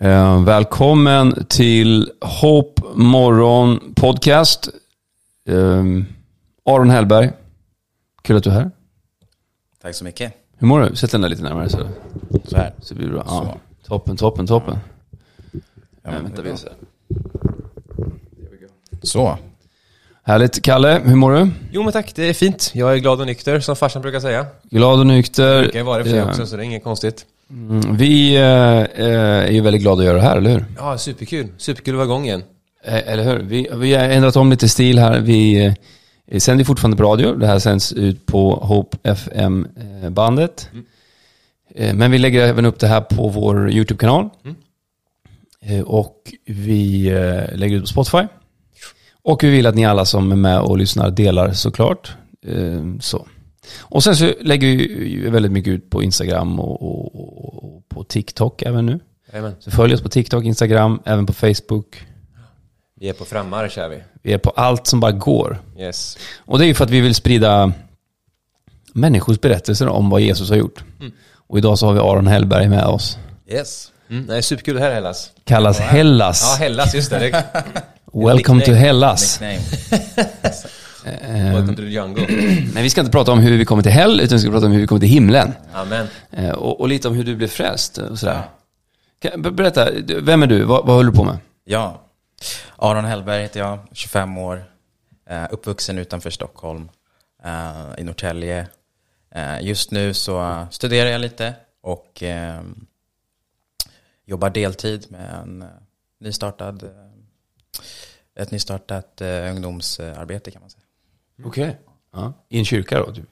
Eh, välkommen till Hope Morgon Podcast. Eh, Aron Hellberg, kul att du är här. Tack så mycket. Hur mår du? Sätt den där lite närmare så, Så här. så blir det bra. Ja. Så. Toppen, toppen, toppen. Ja, Ja, men vänta, vi ser. Så. Härligt. Kalle, hur mår du? Jo men tack, det är fint. Jag är glad och nykter som farsan brukar säga. Glad och nykter. Det kan ju vara det för sig Ja. också så det är inget konstigt. Mm, Vi eh, eh, är ju väldigt glada att göra det här, eller hur? Ja, superkul. Superkul att vara igång igen. Eh, Eller hur? Vi, vi har ändrat om lite stil här. Vi eh, sänder fortfarande på radio. Det här sänds ut på Hope FM-bandet. Eh, men vi lägger även upp det här på vår YouTube-kanal. Mm. Eh, och vi eh, lägger ut på Spotify. Och vi vill att ni alla som är med och lyssnar delar såklart. Eh, så. Och sen så lägger vi ju väldigt mycket ut på Instagram och, och, och, och på TikTok även nu. Jajamän. Så följ oss på TikTok, Instagram, även på Facebook. Vi är på frammarsch är vi. Vi är på allt som bara går. Yes. Och det är ju för att vi vill sprida människors berättelser om vad Jesus har gjort. Och idag så har vi Aron Hellberg med oss. Yes. Mm. Nej, superkul det här Hellas. Kallas Hellas. Ja, Hellas, just det. det. Welcome to Hellas. Nickname. Welcome to the jungle. Men vi ska inte prata om hur vi kommer till hell, utan vi ska prata om hur vi kommer till himlen. Amen. Eh, Och, och lite om hur du blev frälst och sådär. Kan, ber- berätta, vem är du? Vad, vad håller du på med? Ja. Aron Hellberg heter jag, 25 år. Eh, uppvuxen utanför Stockholm. I Norrtälje. Just nu så studerar jag lite och jobbar deltid med en eh, nystartad, eh, ett nystartat eh, ungdomsarbete kan man säga. Okej. Ja. I en kyrka då? Typ.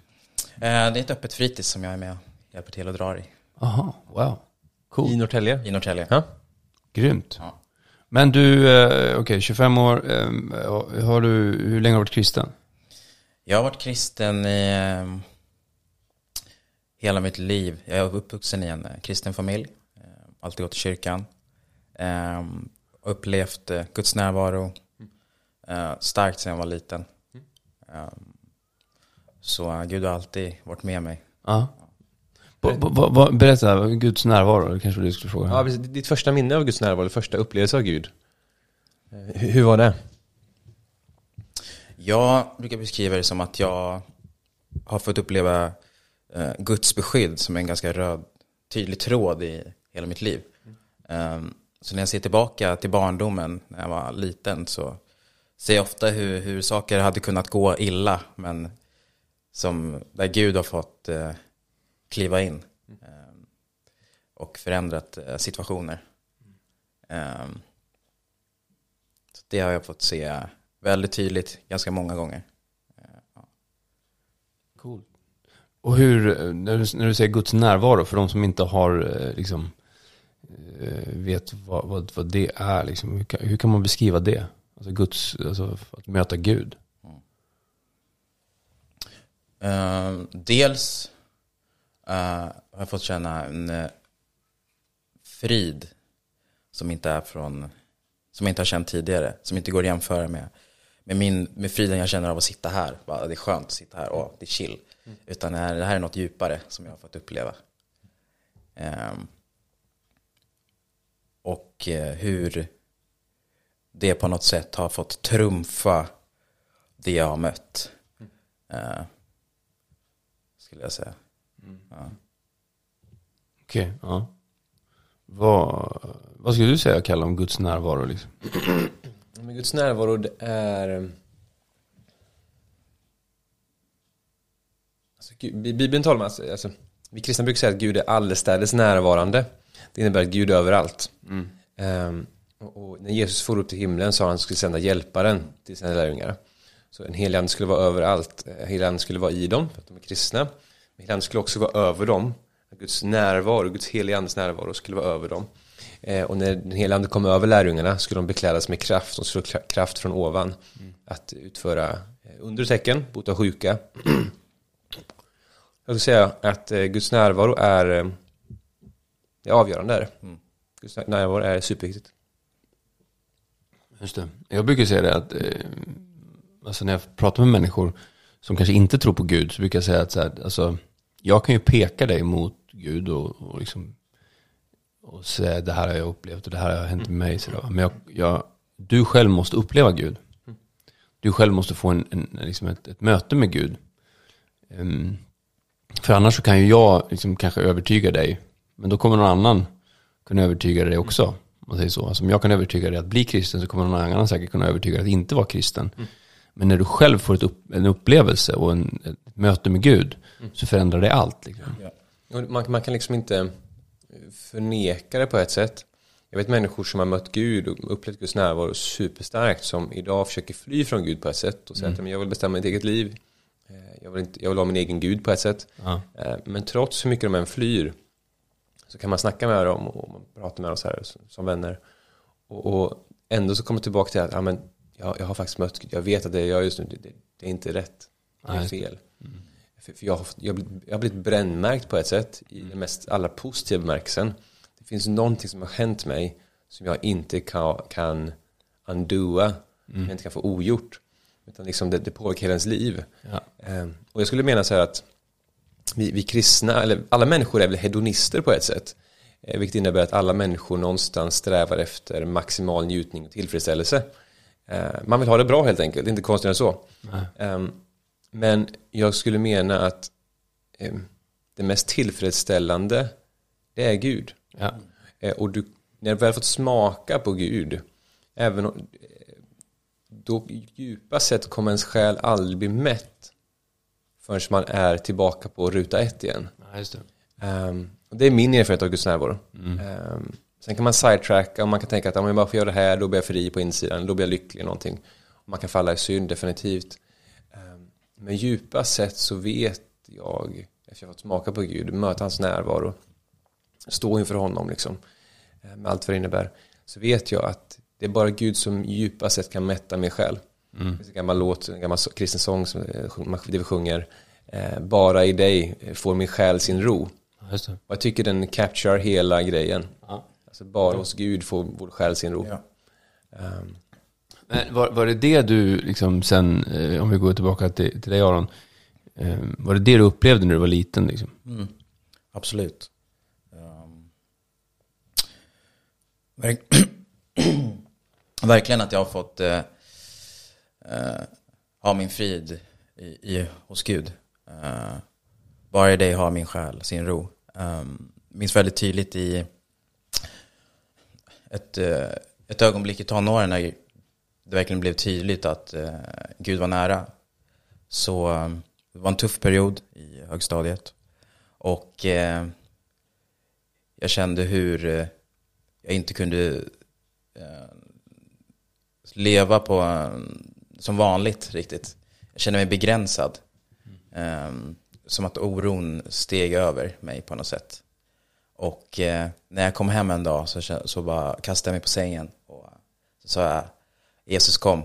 Eh, det är ett öppet fritids som jag är med och hjälper till och drar i. Aha, wow. Cool. I Norrtälje. I Norrtälje. Ja. Grymt. Ja. Men du, eh, okej, 25 år, eh, har du, hur länge har du varit kristen? Jag har varit kristen i hela mitt liv. Jag är uppvuxen i en kristen familj. Alltid gått i kyrkan. Upplevt Guds närvaro starkt sedan jag var liten. Eh, så Gud har alltid varit med mig. Ja. Berätta, Guds närvaro, det kanske du skulle fråga. ja, precis. Ditt första minne av Guds närvaro, första upplevelse av Gud. Eh, Hur, hur var det? Jag brukar beskriva det som att jag har fått uppleva eh, Guds beskydd som en ganska röd, tydlig tråd i hela mitt liv. Ehm, så när jag ser tillbaka till barndomen när jag var liten så ser ofta hur, hur saker hade kunnat gå illa men som, där Gud har fått eh, kliva in eh, och förändrat eh, situationer. Ehm, så det har jag fått se väldigt tydligt ganska många gånger. Eh, cool. Och hur, när du, när du säger Guds närvaro, för de som inte har, eh, liksom, eh, vet vad, vad, vad det är, liksom, hur, kan, hur kan man beskriva det? Alltså Guds, alltså att möta Gud. Eh, dels eh, har jag fått känna en eh, frid som inte är från, som jag inte har känt tidigare, som inte går att jämföra med, med, min, med friden jag känner av att sitta här. Bara, det är skönt att sitta här, åh, det är chill. Utan det här, det här är något djupare som jag har fått uppleva. Ehm, och hur det på något sätt har fått trumfa det jag har mött. Eh, skulle jag säga. Okej, ja. Vad, vad skulle du säga, Kalle, om Guds närvaro? Liksom? Men Guds närvaro det är... eh, Alltså, Bibeln talar om, alltså, alltså, vi kristna brukar säga att Gud är allestädes närvarande. Det innebär att Gud är överallt. Ehm, och, och när Jesus for upp till himlen sa han att han skulle sända hjälparen till sina lärjungar. Så en helig ande skulle vara överallt. En helig ande skulle vara i dem, för att de är kristna. Men helig ande skulle också vara över dem. Guds närvaro, Guds heliga andes närvaro skulle vara över dem. Eh, och när den heliga ande kom över lärjungarna skulle de beklädas med kraft. De skulle ha kra- kraft från ovan. Att utföra eh, undertecken, bota sjuka. Jag skulle säga att eh, Guds närvaro är, eh, är avgörande. Det. Guds närvaro är superviktigt. Just det. Jag brukar säga det att, eh, alltså när jag pratar med människor som kanske inte tror på Gud, så brukar jag säga att så här, alltså, jag kan ju peka dig mot Gud och, och liksom, och säga det här har jag upplevt och det här har hänt med mig. Sådär. Men jag, jag, du själv måste uppleva Gud. Du själv måste få en, en, liksom ett, ett möte med Gud. Um, för annars så kan ju jag liksom kanske övertyga dig. Men då kommer någon annan kunna övertyga dig också. Man säger så. Alltså om jag kan övertyga dig att bli kristen så kommer någon annan säkert kunna övertyga dig att inte vara kristen. Mm. Men när du själv får ett upp, en upplevelse och en, ett möte med Gud mm. så förändrar det allt. Liksom. Ja. Man, man, kan liksom inte förneka det på ett sätt. Jag vet människor som har mött Gud och upplevt Guds närvaro superstarkt som idag försöker fly från Gud på ett sätt och säger mm. att jag vill bestämma mitt eget liv. Eh, jag vill, inte, jag vill ha min egen Gud på ett sätt. Ja. Eh, men trots hur mycket de än flyr så kan man snacka med dem och prata med dem så här som vänner. Och, och ändå så kommer tillbaka till att ja, men jag, jag har faktiskt mött Gud. Jag vet att det jag gör just nu, det, det är inte rätt. Det är fel. Mm. För, för jag, jag, jag har blivit brännmärkt på ett sätt i den mest alla positiva bemärkelsen. Det finns någonting som har hänt mig som jag inte kan, kan undoa, mm. som jag inte kan få ogjort. Utan liksom det, det påverkar hela ens liv. Ja. Um, och jag skulle mena så här att vi, vi kristna, eller alla människor är väl hedonister på ett sätt. Eh, vilket innebär att alla människor någonstans strävar efter maximal njutning och tillfredsställelse. Eh, man vill ha det bra helt enkelt, inte konstigare än så. Um, men jag skulle mena att um, det mest tillfredsställande det är Gud. Ja. Och du, när du väl fått smaka på Gud, även då djupast sett kommer ens själ aldrig bli mätt förrän man är tillbaka på ruta ett igen. Ja, det. Um, och det är min erfarenhet av Guds närvaro. Mm. Um, sen kan man sidetracka och man kan tänka att om jag bara får göra det här då blir jag fri på insidan, då blir jag lycklig någonting. Och man kan falla i synd definitivt. Um, men djupast sett så vet jag, efter jag fått smaka på Gud, möta hans närvaro, stå inför honom liksom, med allt vad det innebär, så vet jag att det är bara Gud som djupast sett kan mätta mig själv. Mm. Det finns en gammal låt, en gammal kristen sång som eh, vi sjunger eh, Bara i dig får min själ sin ro. Och jag tycker den capturar hela grejen. Ja. Alltså bara hos Gud får vår själ sin ro. Ja. Um. Men var, var det det du, liksom sen, eh, om vi går tillbaka till, till dig Aron, eh, var det det du upplevde när du var liten? Liksom? Mm. Absolut. Um. Verkligen att jag har fått eh, ha min frid i, i hos Gud. Uh, bara i dig har min själ sin ro. Um, minns väldigt tydligt i ett, uh, ett ögonblick i tonåren när det verkligen blev tydligt att uh, Gud var nära. Så det var en tuff period i högstadiet. Och uh, jag kände hur jag inte kunde leva på som vanligt riktigt. Jag kände mig begränsad. Um, som att oron steg över mig på något sätt. Och eh, när jag kom hem en dag så, så bara kastade jag mig på sängen och så sa jag Jesus kom.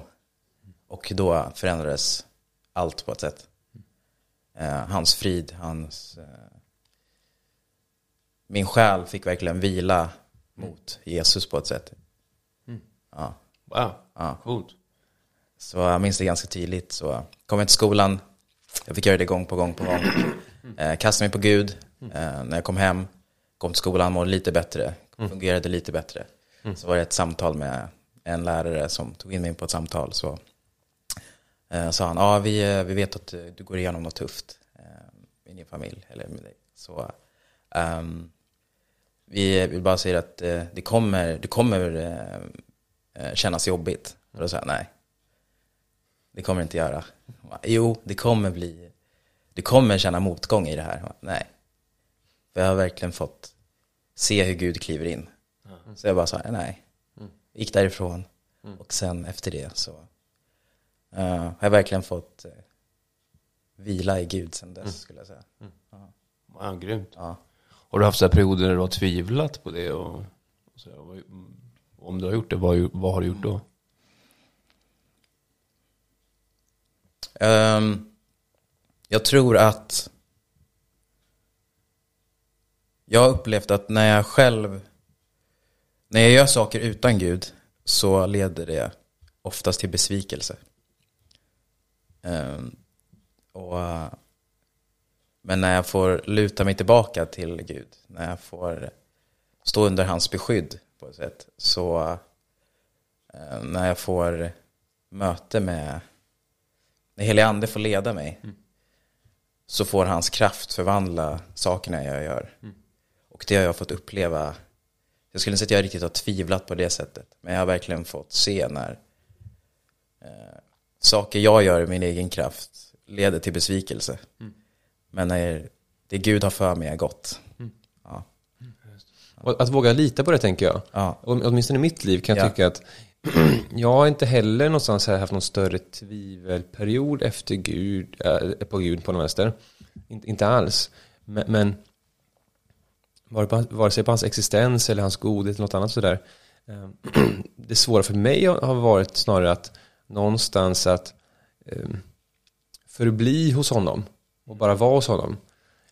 Och då förändrades allt på ett sätt. Eh, hans frid, hans... Eh, min själ fick verkligen vila mot Jesus på ett sätt. Mm. Ja. Wow, ja. coolt. Så jag minns det ganska tydligt. Så kom jag till skolan, jag fick göra det gång på gång på gång. Eh, kastade mig på Gud. Eh, när jag kom hem, kom till skolan, mådde lite bättre, fungerade lite bättre. Så var det ett samtal med en lärare som tog in mig på ett samtal. Så eh, sa han, ja vi, eh, vi vet att du går igenom något tufft eh, i din familj eller med dig. Så um, vi vill bara säga att det kommer, det kommer kännas jobbigt. Och då sa jag, nej, det kommer det inte göra. Jo, det kommer bli, du kommer känna motgång i det här. Nej. För jag har verkligen fått se hur Gud kliver in. Mm. Så jag bara sa, nej. Mm. Gick därifrån. Mm. Och sen efter det så uh, har jag verkligen fått uh, vila i Gud sen dess mm. skulle jag säga. Mm. Ja. Wow, grymt. Ja. Har du haft så perioder när du har tvivlat på det? Och, och så, om du har gjort det, vad, vad har du gjort då? Um, jag tror att jag har upplevt att när jag själv, när jag gör saker utan Gud så leder det oftast till besvikelse. Um, och, men när jag får luta mig tillbaka till Gud, när jag får stå under hans beskydd på ett sätt. Så eh, när jag får möte med, när helig ande får leda mig, så får hans kraft förvandla sakerna jag gör. Och det har jag fått uppleva. Jag skulle inte säga att jag riktigt har tvivlat på det sättet. Men jag har verkligen fått se när eh, saker jag gör i min egen kraft leder till besvikelse. Men när det Gud har för mig är gott. Ja. Och att våga lita på det tänker jag. Ja. Och Åtminstone i mitt liv kan jag Ja. tycka att jag har inte heller någonstans här haft någon större tvivelperiod efter Gud, äh, på Gud på något vänster. Inte, inte alls. Men, men vare, på, vare sig på hans existens eller hans godhet eller något annat sådär. Eh, det svåra för mig har varit snarare att någonstans att ehm, förbli hos honom och bara vara hos honom.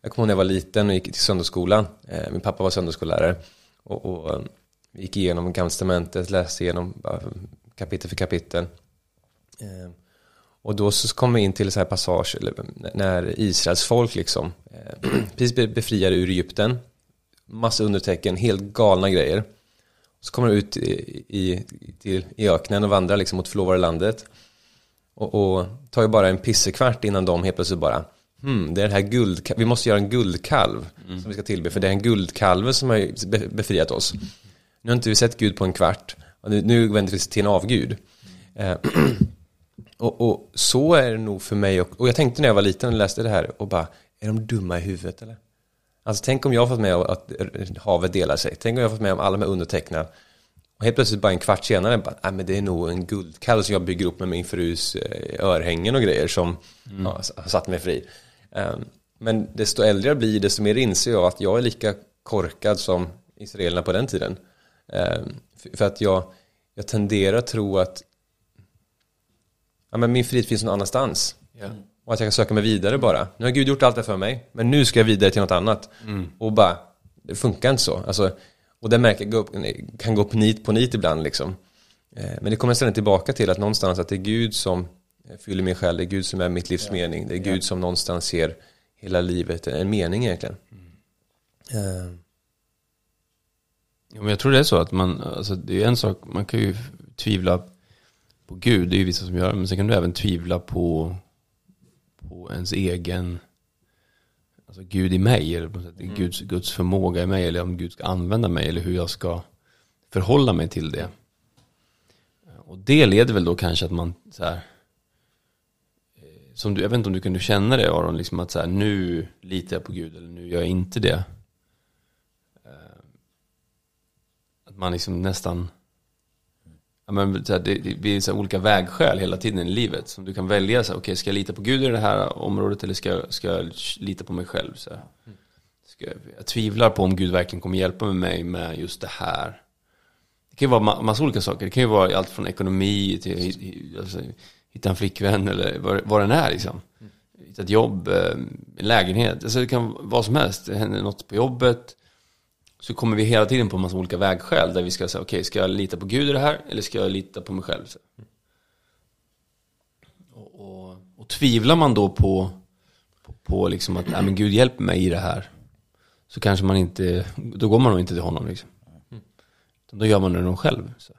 Jag kommer ihåg när jag var liten och gick till söndagsskolan. Eh, min pappa var söndagsskollärare. Och, och ehm, vi gick igenom Gamla testamentet, läste igenom kapitel för kapitel. Eh, Och då så kom vi in till så här passage när Israels folk liksom eh, precis befriade ur Egypten. Massa undertecken, helt galna grejer. Så kommer de ut i, i, till, i öknen och vandrar liksom mot förlovade landet. Och, och tar ju bara en pissekvart innan de helt plötsligt bara Hmm, det är det här guld, vi måste göra en guldkalv som vi ska tillbe, för det är en guldkalv som har befriat oss. Nu har inte vi sett Gud på en kvart, och nu, nu vänder vi oss till en avgud. Eh, och, och så är det nog för mig, och, och jag tänkte när jag var liten och läste det här, och bara, är de dumma i huvudet eller? Alltså tänk om jag har fått med att havet delar sig, tänk om jag har fått med om alla de här undertecknarna, och helt plötsligt bara en kvart senare, bara, nej men det är nog en guldkalv som jag bygger upp med min frus eh, örhängen och grejer som ja, har satt mig fri. Um, men desto äldre jag blir, desto mer inser jag att jag är lika korkad som israelerna på den tiden. Um, för, att jag, jag tenderar att tro att ja, men min frihet finns någon annanstans. Och att jag kan söka mig vidare bara. Nu har Gud gjort allt det för mig, men nu ska jag vidare till något annat. Och bara, det funkar inte så. Alltså, och det märker jag kan gå upp nit på nit ibland liksom. Eh, Men det kommer ständigt tillbaka till att någonstans att det är Gud som fyller min själ, det är Gud som är mitt livs mening. Det är Gud som någonstans ger hela livet en mening egentligen. Eh, Ja, men jag tror det är så att man, alltså det är en sak, man kan ju tvivla på Gud, det är ju vissa som gör det, men sen kan du även tvivla på, på ens egen, alltså Gud i mig, eller på sätt, Guds, Guds förmåga i mig, eller om Gud ska använda mig, eller hur jag ska förhålla mig till det. Och det leder väl då kanske att man så här, eh, som du, jag vet inte om du kunde känna det Aron, liksom att så här, nu litar jag på Gud, eller nu gör jag inte det. Att man liksom nästan ja, men, så här, det, det blir så här olika vägskäl hela tiden i livet. Som du kan välja, så här, okay, ska jag lita på Gud i det här området eller ska, jag- ska jag lita på mig själv? Så här. Ska jag, jag tvivlar på om Gud verkligen kommer hjälpa mig med just det här. Det kan ju vara ma- massa olika saker. Det kan ju vara allt från ekonomi till alltså, hitta en flickvän eller vad, vad den är liksom. Hitta ett jobb, eh, en lägenhet. Alltså det kan vara vad som helst. Det händer något på jobbet så kommer vi hela tiden på en massa olika vägskäl där vi ska säga okej, ska jag lita på Gud i det här eller ska jag lita på mig själv? Och, och, och tvivlar man då på, på, på liksom att nej, men Gud hjälper mig i det här så kanske man inte, då går man nog inte till honom liksom. Mm. Då gör man det nog själv. Så.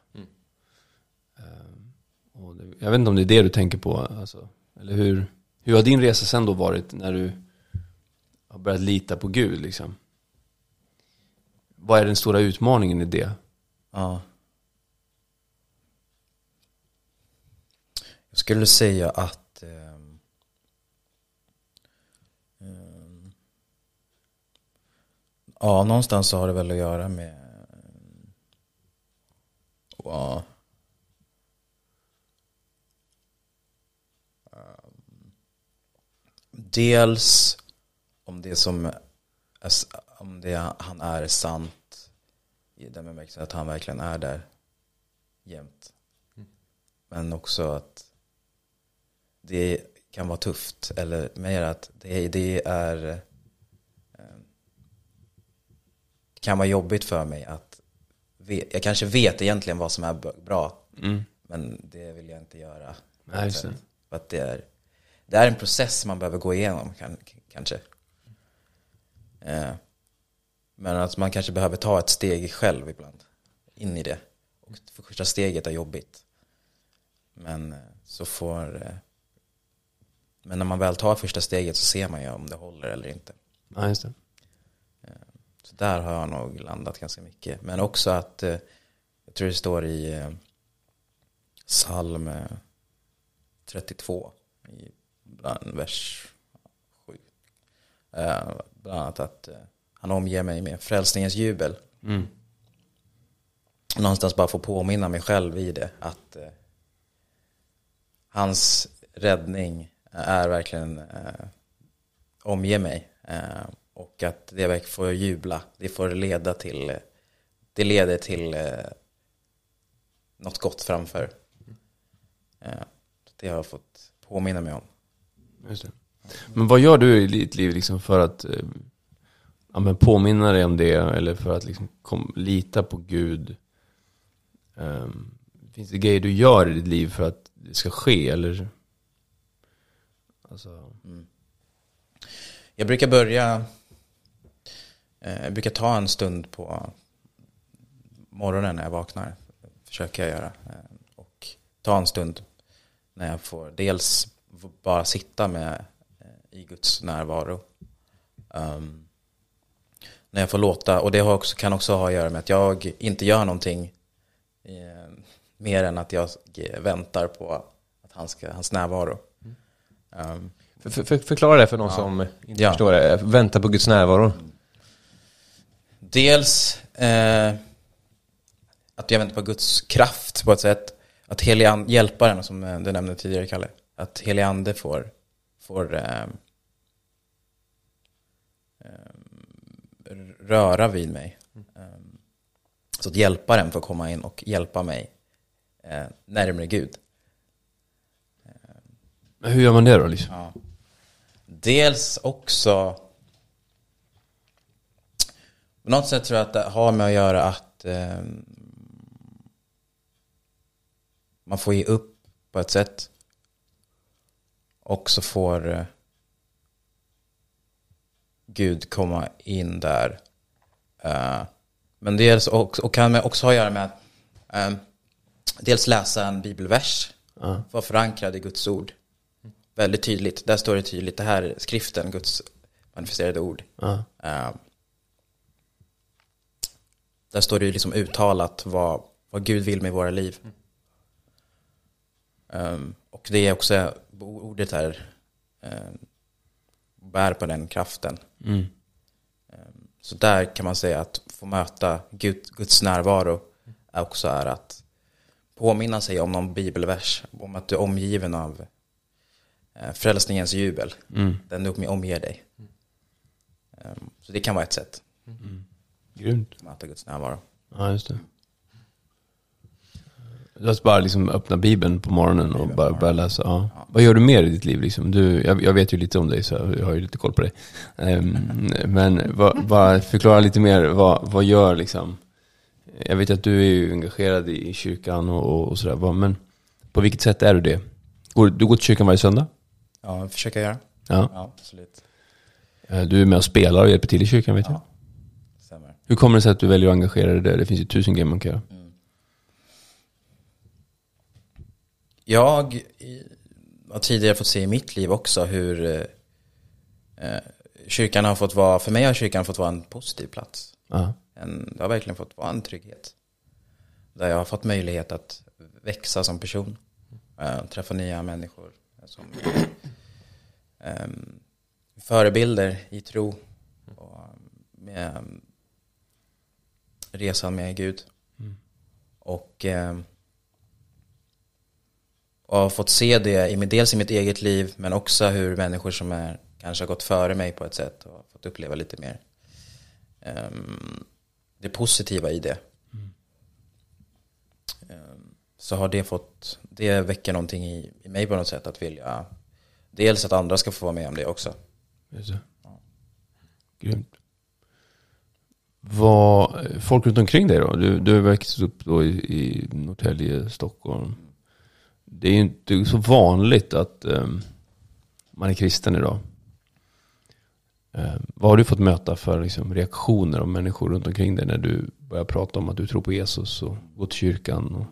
Ehm, och det, jag vet inte om det är det du tänker på, alltså, eller hur, hur har din resa sen då varit när du har börjat lita på Gud liksom? Vad är den stora utmaningen i det? Ja. Jag skulle säga att eh, Ja, någonstans så har det väl att göra med ja, ehm, Dels om det som är, om det han är sant i den bemärkelsen att han verkligen är där jämt. Men också att det kan vara tufft. Eller mer att det, det är eh, kan vara jobbigt för mig att jag kanske vet egentligen vad som är bra. Men det vill jag inte göra. Nej. För att det är, det är en process man behöver gå igenom kan, kanske. Eh, Men att man kanske behöver ta ett steg själv ibland. In i det. Och för första steget är jobbigt. Men eh, så får... eh, Men när man väl tar första steget så ser man ju om det håller eller inte. Ja, just det. Så där har jag nog landat ganska mycket. Men också att, eh, jag tror det står i eh, psalm eh, 32, i bland, vers 7. Eh, bland annat att eh, han omger mig med frälsningens jubel. Mm. Någonstans bara få påminna mig själv i det. Att eh, hans räddning är verkligen eh, omger mig. Eh, och att det får jubla. Det får leda till, det leder till eh, något gott framför. Eh, det har jag fått påminna mig om. Men vad gör du i ditt liv liksom för att eh, ja, men påminna dig om det eller för att liksom kom, lita på Gud? Um, finns det grejer du gör i ditt liv för att det ska ske eller? Alltså, mm. Jag brukar börja, eh, jag brukar ta en stund på morgonen när jag vaknar. Försöker jag göra. Eh, och ta en stund när jag får dels bara sitta med eh, i Guds närvaro. Um, när jag får låta, och det också, kan också ha att göra med att jag inte gör någonting eh, mer än att jag väntar på att han ska, hans närvaro. Um, För, för, förklara det för någon som inte Ja. förstår det. Vänta på Guds närvaro. Dels eh, att jag väntar på Guds kraft på ett sätt. Att helig ande, hjälparen som eh, du nämnde tidigare Kalle. Att helig ande får, får eh, eh, röra vid mig. Eh, så att hjälparen får komma in och hjälpa mig eh, närmare Gud. men hur gör man det då liksom? Ja. Dels också På något sätt tror jag att det har med att göra att eh, man får ge upp på ett sätt. Och så får eh, Gud komma in där. Eh, men dels också, och kan också ha att göra med att eh, dels läsa en bibelvers. Ja. Vara förankrad i Guds ord. Väldigt tydligt. Där står det tydligt. Det här är skriften, Guds manifesterade ord. Ja. Eh, där står det ju liksom uttalat vad, vad Gud vill med våra liv. Um, och det är också, ordet här um, bär på den kraften. Mm. Så där kan man säga att få möta Gud, Guds närvaro är också är att påminna sig om någon bibelvers. Om att du är omgiven av uh, frälsningens jubel. Mm. Den du omger dig. Um, så det kan vara ett sätt Grymt. att möta Guds närvaro. Ja, just det. Du ska bara liksom öppna Bibeln på morgonen och bara börja läsa. Ja. Vad gör du mer i ditt liv? Liksom? Du, jag, jag vet ju lite om dig så jag har ju lite koll på dig. Ehm, men vad, bara förklara lite mer, vad, vad gör liksom? Jag vet att du är ju engagerad i, kyrkan och, och sådär. Men på vilket sätt är du det? Går, du går till kyrkan varje söndag? Ja, försöka göra. Ja. Ja, absolut. Eh, Du är med och spelar och hjälper till i kyrkan vet jag. Ja. Stämmer. Hur kommer det sig att du väljer att engagera dig där? Det finns ju tusen grejer man kan göra. Jag har tidigare fått se i mitt liv också hur eh, eh, kyrkan har fått vara, för mig har kyrkan fått vara en positiv plats. En, det har verkligen fått vara en trygghet. Där jag har fått möjlighet att växa som person. Eh, träffa nya människor. Som, eh, förebilder i tro. Och med um, resan med Gud. Och, eh, och har fått se det i, mitt- dels i mitt eget liv men också hur människor som är, kanske har gått före mig på ett sätt och fått uppleva lite mer um, det positiva i det. Ehm, så har det fått, det väcker någonting i, i mig på något sätt att vilja, dels att andra ska få vara med om det också. Just det. Grymt. Vad, folk runt omkring dig då? Du, du har växt upp då i, i Norrtälje, Stockholm. Det är ju inte så vanligt att ehm, man är kristen idag. Eh, vad har du fått möta för liksom, reaktioner av människor runt omkring dig när du börjar prata om att du tror på Jesus och går till kyrkan? Och...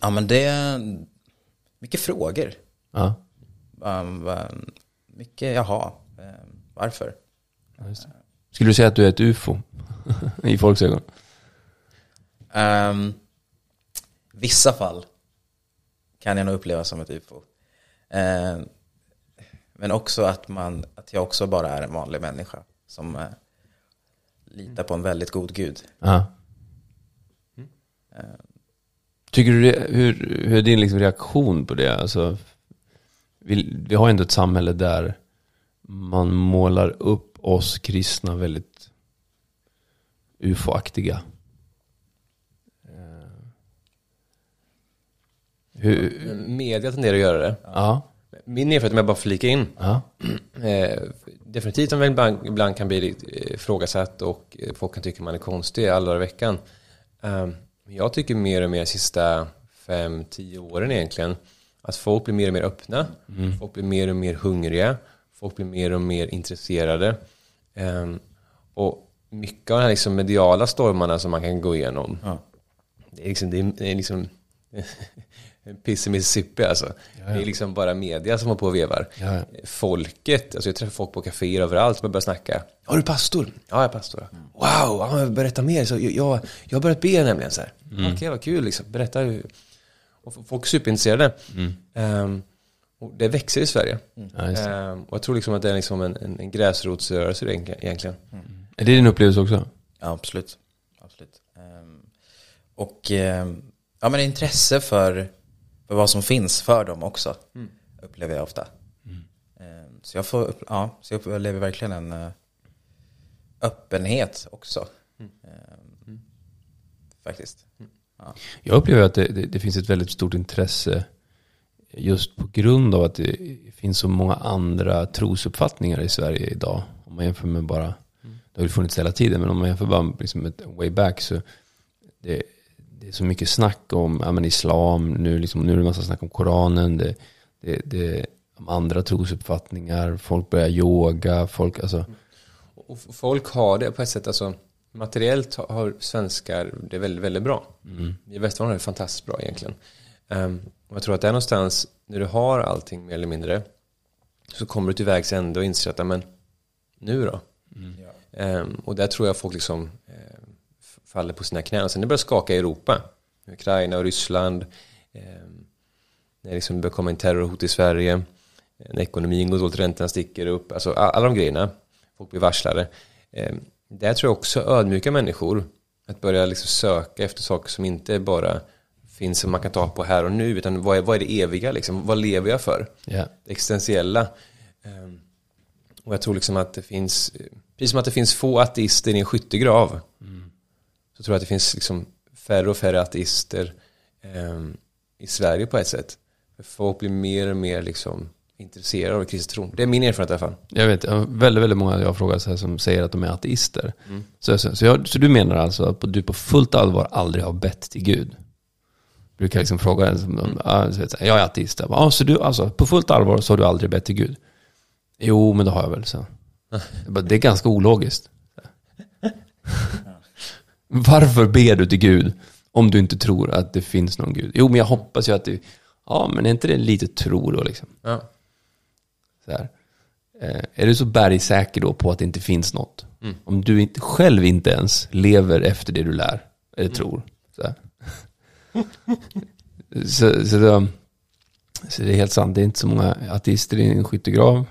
Ja men det är mycket frågor. Ja, Um, um, mycket, jaha, um, varför? ja. Skulle du säga att du är ett ufo i folks ögon? Um, vissa fall kan jag nog uppleva som ett ufo. Um, ehm, men också att, man, att jag också bara är en vanlig människa som uh, litar på en väldigt god gud. Ja. Tycker du det, hur, hur är din liksom reaktion på det? Alltså, vi, vi har ändå ett samhälle där man målar upp oss kristna väldigt ufo-aktiga. Hur, Media tenderar att göra det. ja, Min erfarenhet, om jag bara flika in, ja, eh, definitivt som väl ibland, ibland kan bli eh, ifrågasatt och eh, folk kan tycka man är konstig alla dagar i veckan. Eh, jag tycker mer och mer de sista fem, tio åren egentligen att folk blir mer och mer öppna, folk blir mer och mer hungriga, folk blir mer och mer intresserade. Eh, och mycket av de här liksom mediala stormarna som man kan gå igenom, Ja. det är liksom, det är, det är liksom piss i Mississippi alltså. Det är liksom bara media som har på och vevar. Ja, ja. Folket, alltså jag träffar folk på kaféer överallt som börjar snacka. Ja, du är pastor? Ja, jag är pastor. Wow, ja, berätta mer. Så jag, jag, jag har börjat be nämligen så här. Okej, vad kul liksom. Berätta hur. Och folk är superintresserade. Ehm, och det växer i Sverige. det. Ehm, och jag tror liksom att det är liksom en, en, en gräsrotsrörelse egentligen- egentligen. Är det din upplevelse också? Ja, absolut. absolut. Ehm, och ja, men intresse för, för vad som finns för dem också. Upplever jag ofta. Ehm, så jag får, upp, ja, så jag upplever verkligen en eh, öppenhet också. Ehm, Faktiskt. Ja. Jag upplever att det, det, det finns ett väldigt stort intresse just på grund av att det finns så många andra trosuppfattningar i Sverige idag. Om man jämför med bara, det har ju funnits hela tiden, men om man jämför bara liksom ett way back så det, det är så mycket snack om ja, men islam, nu, liksom, nu är det massa snack om Koranen, det, det, det om andra trosuppfattningar, folk börjar yoga, folk, alltså, Och folk har det på ett sätt, alltså materiellt har- svenskar det väldigt, väldigt bra. I västvärlden har det fantastiskt bra egentligen. Um, och jag tror att det är någonstans, när du har allting mer eller mindre, så kommer du till vägs ände och inser att, men nu då? Ehm, och där tror jag folk liksom eh, faller på sina knän. Och sen det börjar skaka i Europa, Ukraina och Ryssland, ehm, när det liksom börjar komma en terrorhot i Sverige, när ekonomin går dåligt, räntan sticker upp, alltså alla de grejerna, folk blir varslade. Ehm, där tror jag också ödmjuka människor, att börja liksom söka efter saker som inte bara finns som man kan ta på här och nu, utan vad är, vad är det eviga liksom? Vad lever jag för? ja. det existentiella. Ehm, Och jag tror liksom att det finns, precis som att det finns få ateister i en skyttegrav, så tror jag att det finns liksom färre och färre ateister ehm, i Sverige på ett sätt. För folk blir mer och mer liksom intresserade av kristen tro. Det är min erfarenhet i alla fall. Jag vet, jag väldigt, väldigt många jag har frågat så här som säger att de är ateister. Så, så, så, jag, så du menar alltså att du på fullt allvar aldrig har bett till Gud? Brukar liksom fråga en som, så vet jag, jag är ateist. Jag bara, Ja, så du, alltså, på fullt allvar så har du aldrig bett till Gud? Jo, men det har jag väl, så. Jag bara, det är ganska ologiskt. Varför ber du till Gud om du inte tror att det finns någon Gud? Jo, men jag hoppas ju att det, ja, men är inte det lite tro då liksom? Ja. Så här. Eh, är du så bergsäker då på att det inte finns något? Om du inte, själv inte ens lever efter det du lär, eller tror. Så, här. så, så, då, så det är helt sant, det är inte så många ateister i en skyttegrav.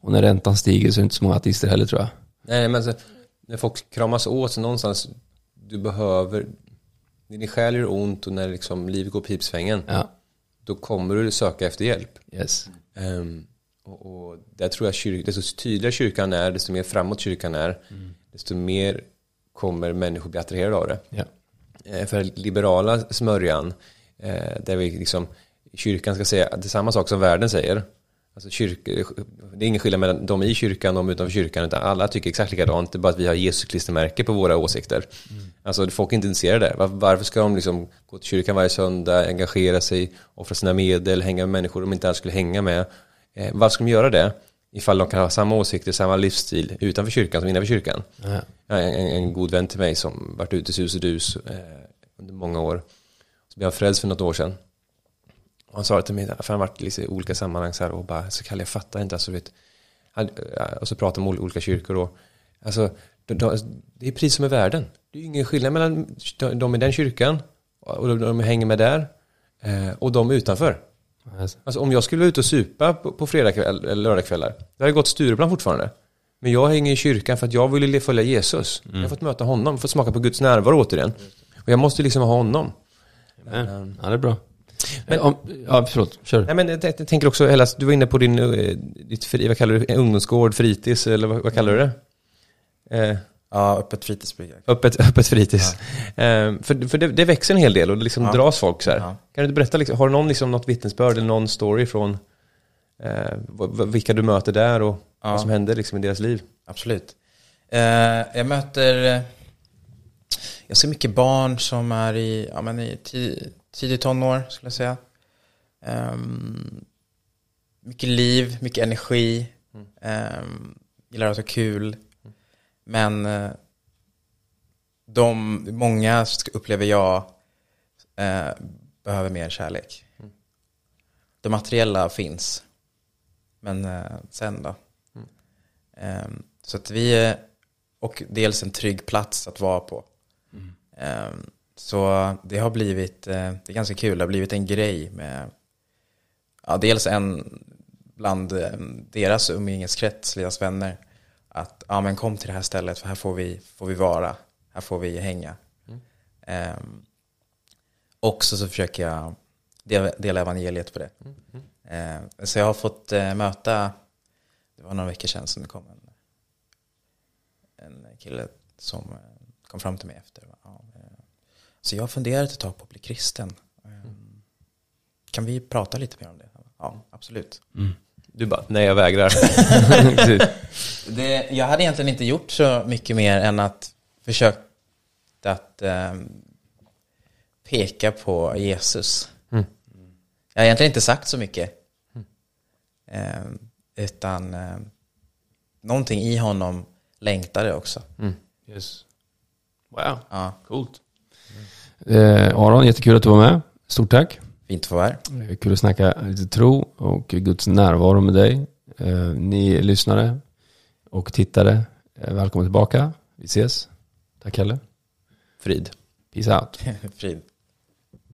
Och när räntan stiger så är det inte så många ateister heller tror jag. Nej, men alltså, när folk kramas åt så någonstans, du behöver, när din själ gör ont och när liksom livet går pipsvängen, Ja, då kommer du söka efter hjälp. yes. Ehm, och, och där tror jag kyr, desto tydligare kyrkan är, desto mer framåt kyrkan är, desto mer kommer människor bli attraherade av det. Ja. Eh, för liberala smörjan, eh, där vi liksom, kyrkan ska säga det samma sak som världen säger. Alltså kyrk, det är ingen skillnad mellan de i kyrkan och de utanför kyrkan, utan alla tycker exakt likadant, det är bara att vi har Jesus klistermärke på våra åsikter. Alltså folk är inte intresserade. Var, varför ska de liksom gå till kyrkan varje söndag, engagera sig, offra sina medel, hänga med människor de inte alls skulle hänga med? Eh, varför ska de göra det? Ifall de kan ha samma åsikter, samma livsstil utanför kyrkan som innanför kyrkan. Har En, en, en god vän till mig som varit ute i sus och dus eh, under många år. Så blev han frälst för något år sedan. Han sa det till mig, för han varit liksom i olika sammanhang så här och bara, så Kalle jag fattar inte, alltså vet, han, ja, och så pratar om ol- olika kyrkor och, alltså, de, de, det är precis som i världen. Det är ingen skillnad mellan de, i den kyrkan och de, de hänger med där eh, och de utanför. Alltså, Alltså om jag skulle vara ute och supa på, på fredagkväll, eller lördagskvällar, då hade gått Stureplan fortfarande. Men jag hänger i kyrkan för att jag ville följa Jesus. Jag har fått möta honom, fått smaka på Guds närvaro återigen. Och jag måste liksom ha honom. Ja, det är bra. Men, om, ja, förlåt, kör. Nej, men jag, jag, jag tänker också, Hellas, du var inne på din, eh, ditt, fri- vad kallar du det, ungdomsgård, fritids, eller vad, vad kallar du det? Eh, Ja, öppet fritidsbygge. öppet, öppet fritids. Eh, för för det, det växer en hel del och det liksom Ja. dras folk så här. Ja. Kan du berätta, liksom, har du någon, liksom, något vittnesbörd eller någon story från eh, vilka du möter där och Ja. vad som händer liksom, i deras liv? Absolut. Eh, jag möter, eh, jag ser mycket barn som är i, ja, men i tidig tonår skulle jag säga. Ehm, mycket liv, mycket energi. Ehm, gillar att ha kul. Men eh, de, många upplever jag eh, behöver mer kärlek. Det materiella finns. Men eh, sen då? Ehm, så att vi och dels en trygg plats att vara på. Ehm, så det har blivit, eh, det är ganska kul, det har blivit en grej med, ja, dels en bland eh, deras umgängeskrets, deras vänner, att ja, men kom till det här stället för här får vi, får vi vara, här får vi hänga. Ehm, också så försöker jag dela, dela evangeliet på det. Ehm, så jag har fått eh, möta, det var några veckor sedan som det kom en, en kille som kom fram till mig efter. Ja, så jag har funderat ett tag på att bli kristen. Ehm, Kan vi prata lite mer om det? Ja, absolut. Du bara, nej jag vägrar. Det, jag hade egentligen inte gjort så mycket mer än att försöka att ehm, peka på Jesus. Mm. Jag har egentligen inte sagt så mycket. Ehm, utan um, någonting i honom längtade också. Yes. Wow, Ja, coolt. Eh, Aron, jättekul att du var med. Stort tack. fint att få vara här. Eh, Kul att snacka lite tro och Guds närvaro med dig. Eh, ni lyssnare och tittare, eh, välkomna tillbaka. Vi ses. Tack Kalle. Frid. Peace out. Frid.